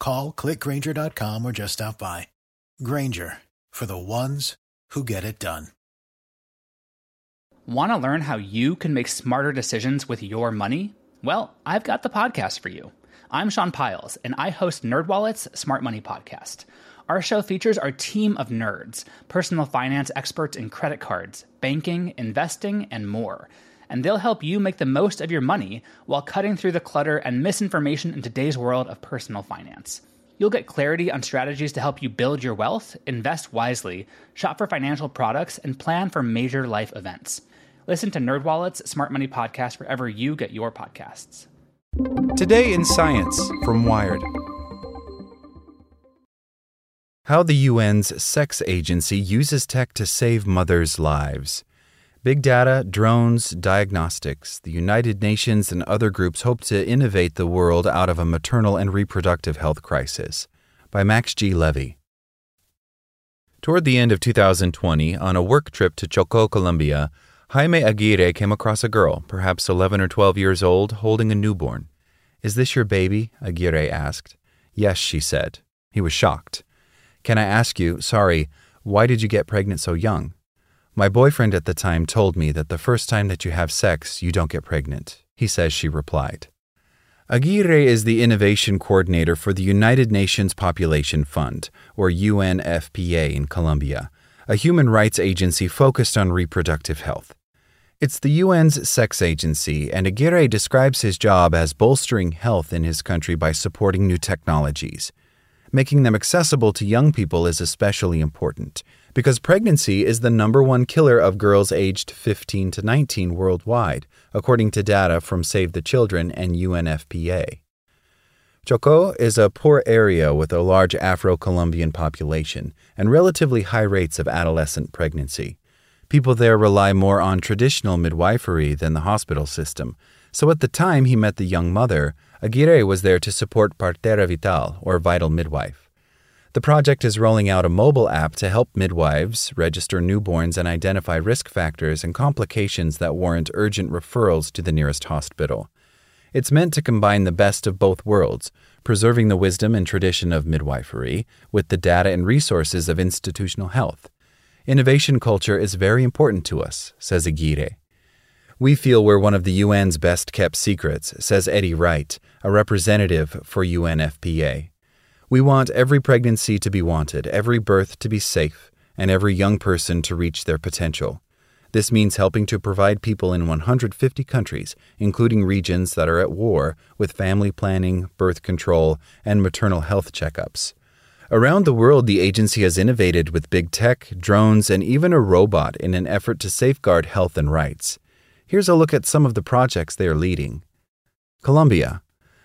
Call clickgrainger.com or just stop by. Grainger for the ones who get it done. Want to learn how you can make smarter decisions with your money? Well, I've got the podcast for you. I'm Sean Pyles, and I host NerdWallet's Smart Money Podcast. Our show features our team of nerds, personal finance experts in credit cards, banking, investing, and more. And they'll help you make the most of your money while cutting through the clutter and misinformation in today's world of personal finance. You'll get clarity on strategies to help you build your wealth, invest wisely, shop for financial products, and plan for major life events. Listen to NerdWallet's Smart Money Podcast wherever you get your podcasts. Today in Science from Wired. How the UN's sex agency uses tech to save mothers' lives. Big data, drones, diagnostics, the United Nations and other groups hope to innovate the world out of a maternal and reproductive health crisis. By Max G. Levy. Toward the end of 2020, on a work trip to Choco, Colombia, Jaime Aguirre came across a girl, perhaps 11 or 12 years old, holding a newborn. Is this your baby? Aguirre asked. Yes, she said. He was shocked. Can I ask you, sorry, why did you get pregnant so young? My boyfriend at the time told me that the first time that you have sex, you don't get pregnant, he says she replied. Aguirre is the innovation coordinator for the United Nations Population Fund, or UNFPA in Colombia, a human rights agency focused on reproductive health. It's the UN's sex agency, and Aguirre describes his job as bolstering health in his country by supporting new technologies. Making them accessible to young people is especially important because pregnancy is the number one killer of girls aged 15 to 19 worldwide, according to data from Save the Children and UNFPA. Choco is a poor area with a large Afro Colombian population and relatively high rates of adolescent pregnancy. People there rely more on traditional midwifery than the hospital system, so at the time he met the young mother, Aguirre was there to support Partera Vital, or Vital Midwife. The project is rolling out a mobile app to help midwives register newborns and identify risk factors and complications that warrant urgent referrals to the nearest hospital. It's meant to combine the best of both worlds, preserving the wisdom and tradition of midwifery with the data and resources of institutional health. Innovation culture is very important to us, says Aguirre. We feel we're one of the UN's best kept secrets, says Eddie Wright, a representative for UNFPA. We want every pregnancy to be wanted, every birth to be safe, and every young person to reach their potential. This means helping to provide people in 150 countries, including regions that are at war, with family planning, birth control, and maternal health checkups. Around the world, the agency has innovated with big tech, drones, and even a robot in an effort to safeguard health and rights. Here's a look at some of the projects they are leading. Colombia.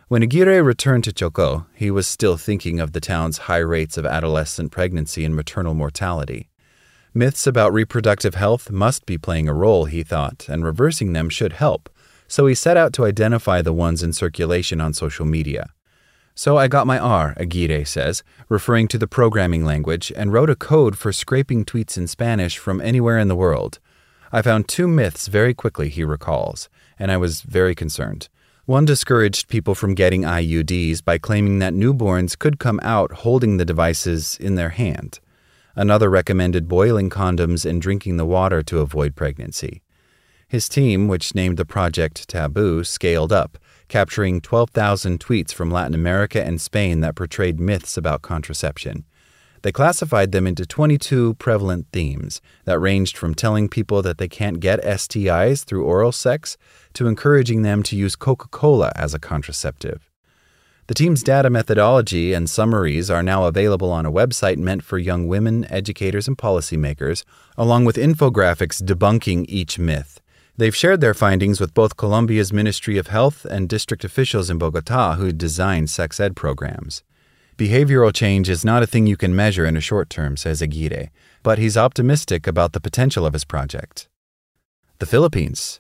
When Aguirre returned to Choco, he was still thinking of the town's high rates of adolescent pregnancy and maternal mortality. Myths about reproductive health must be playing a role, he thought, and reversing them should help, so he set out to identify the ones in circulation on social media. So I got my R, Aguirre says, referring to the programming language, and wrote a code for scraping tweets in Spanish from anywhere in the world. I found two myths very quickly, he recalls, and I was very concerned. One discouraged people from getting IUDs by claiming that newborns could come out holding the devices in their hand. Another recommended boiling condoms and drinking the water to avoid pregnancy. His team, which named the project Taboo, scaled up, capturing 12,000 tweets from Latin America and Spain that portrayed myths about contraception. They classified them into 22 prevalent themes that ranged from telling people that they can't get STIs through oral sex to encouraging them to use Coca Cola as a contraceptive. The team's data methodology and summaries are now available on a website meant for young women, educators, and policymakers, along with infographics debunking each myth. They've shared their findings with both Colombia's Ministry of Health and district officials in Bogota who design sex ed programs. Behavioral change is not a thing you can measure in a short term, says Aguirre, but he's optimistic about the potential of his project. The Philippines.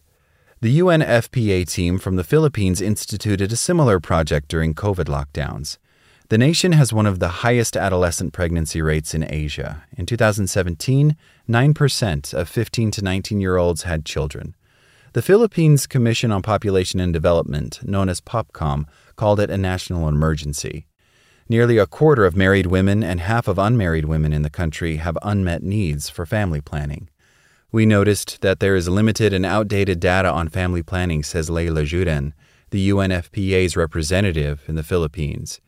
The UNFPA team from the Philippines instituted a similar project during COVID lockdowns. The nation has one of the highest adolescent pregnancy rates in Asia. In 2017, 9% of 15 to 19 year olds had children. The Philippines Commission on Population and Development, known as POPCOM, called it a national emergency. Nearly a quarter of married women and half of unmarried women in the country have unmet needs for family planning. We noticed that there is limited and outdated data on family planning, says Leila Joudane, the UNFPA's representative in the Philippines.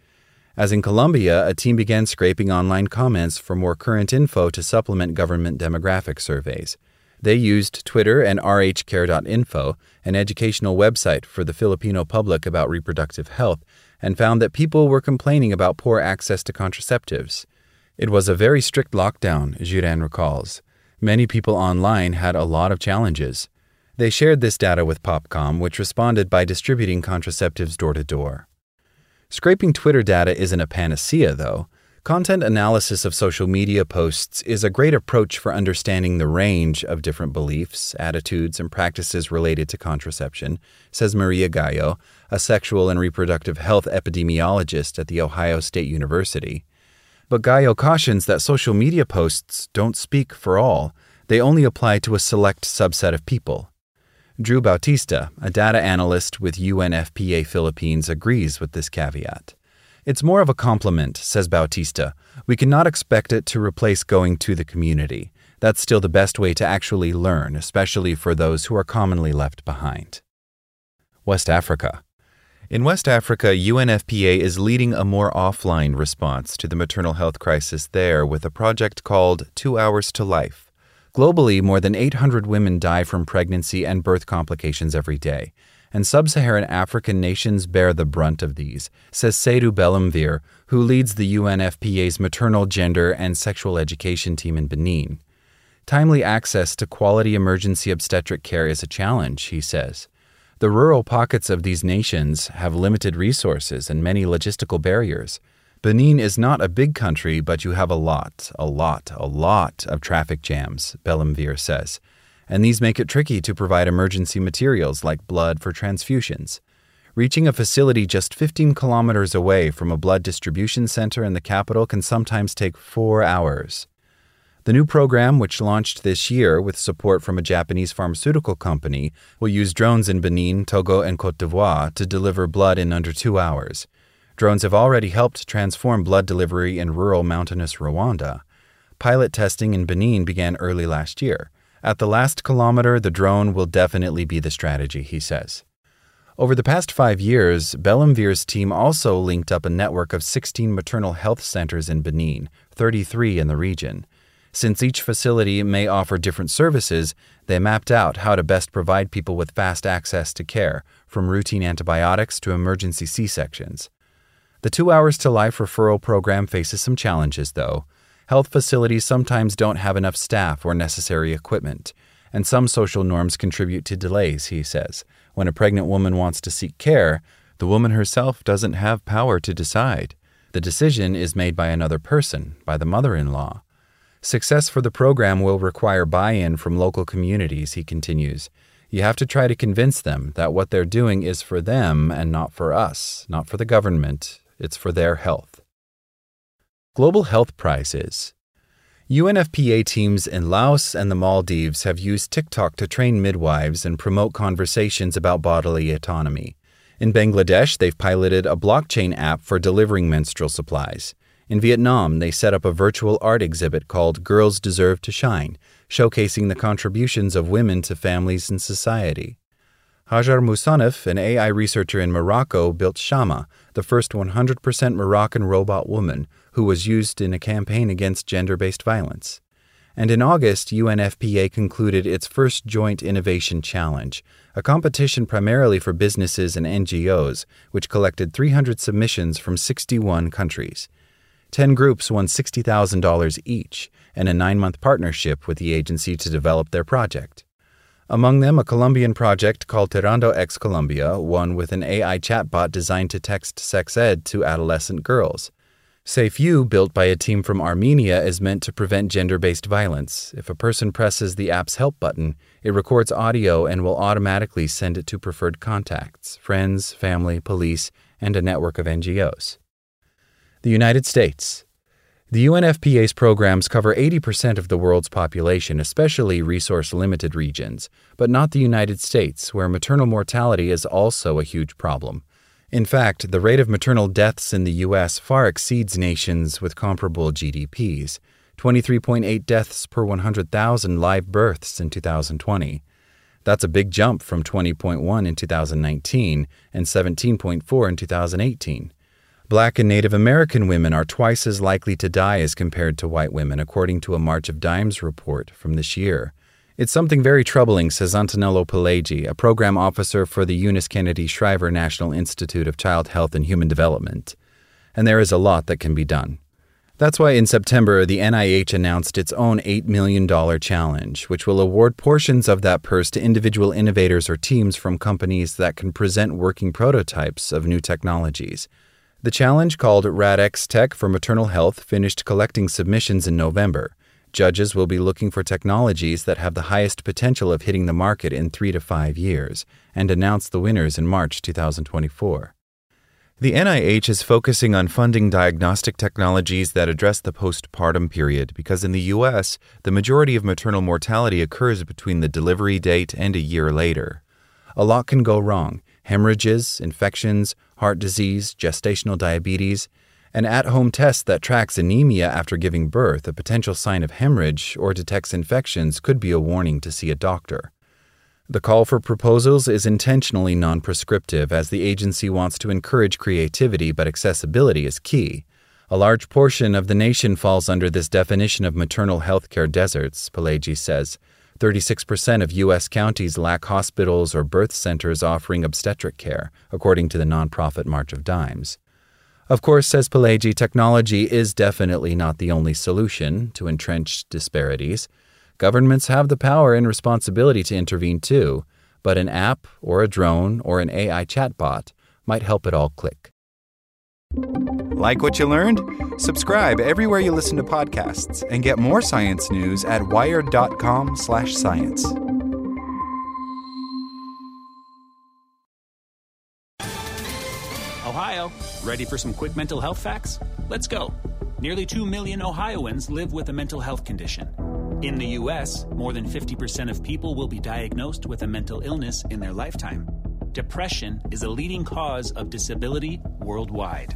As in Colombia, a team began scraping online comments for more current info to supplement government demographic surveys. They used Twitter and rhcare.info, an educational website for the Filipino public about reproductive health, and found that people were complaining about poor access to contraceptives. It was a very strict lockdown, Joudane recalls. Many people online had a lot of challenges. They shared this data with Popcom, which responded by distributing contraceptives door to door. Scraping Twitter data isn't a panacea, though. Content analysis of social media posts is a great approach for understanding the range of different beliefs, attitudes, and practices related to contraception, says Maria Gallo, a sexual and reproductive health epidemiologist at The Ohio State University. But Gallo cautions that social media posts don't speak for all, they only apply to a select subset of people. Drew Bautista, a data analyst with UNFPA Philippines, agrees with this caveat. It's more of a compliment, says Bautista. We cannot expect it to replace going to the community. That's still the best way to actually learn, especially for those who are commonly left behind. West Africa. In West Africa, UNFPA is leading a more offline response to the maternal health crisis there with a project called Two Hours to Life. Globally, more than 800 women die from pregnancy and birth complications every day, and sub Saharan African nations bear the brunt of these, says Seydou Bellemvir, who leads the UNFPA's maternal, gender, and sexual education team in Benin. Timely access to quality emergency obstetric care is a challenge, he says. The rural pockets of these nations have limited resources and many logistical barriers. Benin is not a big country, but you have a lot, a lot, a lot of traffic jams, Bellemvir says, and these make it tricky to provide emergency materials like blood for transfusions. Reaching a facility just 15 kilometers away from a blood distribution center in the capital can sometimes take four hours. The new program, which launched this year with support from a Japanese pharmaceutical company, will use drones in Benin, Togo, and Cote d'Ivoire to deliver blood in under two hours. Drones have already helped transform blood delivery in rural mountainous Rwanda. Pilot testing in Benin began early last year. At the last kilometer, the drone will definitely be the strategy, he says. Over the past five years, Bellemvir's team also linked up a network of 16 maternal health centers in Benin, 33 in the region. Since each facility may offer different services, they mapped out how to best provide people with fast access to care, from routine antibiotics to emergency C sections. The Two Hours to Life referral program faces some challenges, though. Health facilities sometimes don't have enough staff or necessary equipment, and some social norms contribute to delays, he says. When a pregnant woman wants to seek care, the woman herself doesn't have power to decide. The decision is made by another person, by the mother in law. Success for the program will require buy in from local communities, he continues. You have to try to convince them that what they're doing is for them and not for us, not for the government, it's for their health. Global Health Prizes UNFPA teams in Laos and the Maldives have used TikTok to train midwives and promote conversations about bodily autonomy. In Bangladesh, they've piloted a blockchain app for delivering menstrual supplies. In Vietnam, they set up a virtual art exhibit called Girls Deserve to Shine, showcasing the contributions of women to families and society. Hajar Mousannif, an AI researcher in Morocco, built Shama, the first 100% Moroccan robot woman who was used in a campaign against gender based violence. And in August, UNFPA concluded its first Joint Innovation Challenge, a competition primarily for businesses and NGOs, which collected 300 submissions from 61 countries. Ten groups won $60,000 each, and a nine month partnership with the agency to develop their project. Among them, a Colombian project called Tirando X Colombia, one with an AI chatbot designed to text sex ed to adolescent girls. Safe built by a team from Armenia, is meant to prevent gender based violence. If a person presses the app's help button, it records audio and will automatically send it to preferred contacts friends, family, police, and a network of NGOs. The United States. The UNFPA's programs cover 80% of the world's population, especially resource limited regions, but not the United States, where maternal mortality is also a huge problem. In fact, the rate of maternal deaths in the U.S. far exceeds nations with comparable GDPs 23.8 deaths per 100,000 live births in 2020. That's a big jump from 20.1 in 2019 and 17.4 in 2018. Black and Native American women are twice as likely to die as compared to white women, according to a March of Dimes report from this year. It's something very troubling, says Antonello Pileggi, a program officer for the Eunice Kennedy Shriver National Institute of Child Health and Human Development. And there is a lot that can be done. That's why in September, the NIH announced its own $8 million challenge, which will award portions of that purse to individual innovators or teams from companies that can present working prototypes of new technologies. The challenge, called RADx Tech for Maternal Health, finished collecting submissions in November. Judges will be looking for technologies that have the highest potential of hitting the market in three to five years and announce the winners in March 2024. The NIH is focusing on funding diagnostic technologies that address the postpartum period because in the U.S., the majority of maternal mortality occurs between the delivery date and a year later. A lot can go wrong hemorrhages, infections, heart disease, gestational diabetes, an at home test that tracks anemia after giving birth, a potential sign of hemorrhage, or detects infections could be a warning to see a doctor. The call for proposals is intentionally non prescriptive as the agency wants to encourage creativity, but accessibility is key. A large portion of the nation falls under this definition of maternal health care deserts, Pileggi says. 36% of U.S. counties lack hospitals or birth centers offering obstetric care, according to the nonprofit March of Dimes. Of course, says Pileggi, technology is definitely not the only solution to entrenched disparities. Governments have the power and responsibility to intervene too, but an app or a drone or an AI chatbot might help it all click. Like what you learned? Subscribe everywhere you listen to podcasts and get more science news at wired.com/science. Ohio, ready for some quick mental health facts? Let's go. Nearly 2 million Ohioans live with a mental health condition. In the US, more than 50% of people will be diagnosed with a mental illness in their lifetime. Depression is a leading cause of disability worldwide.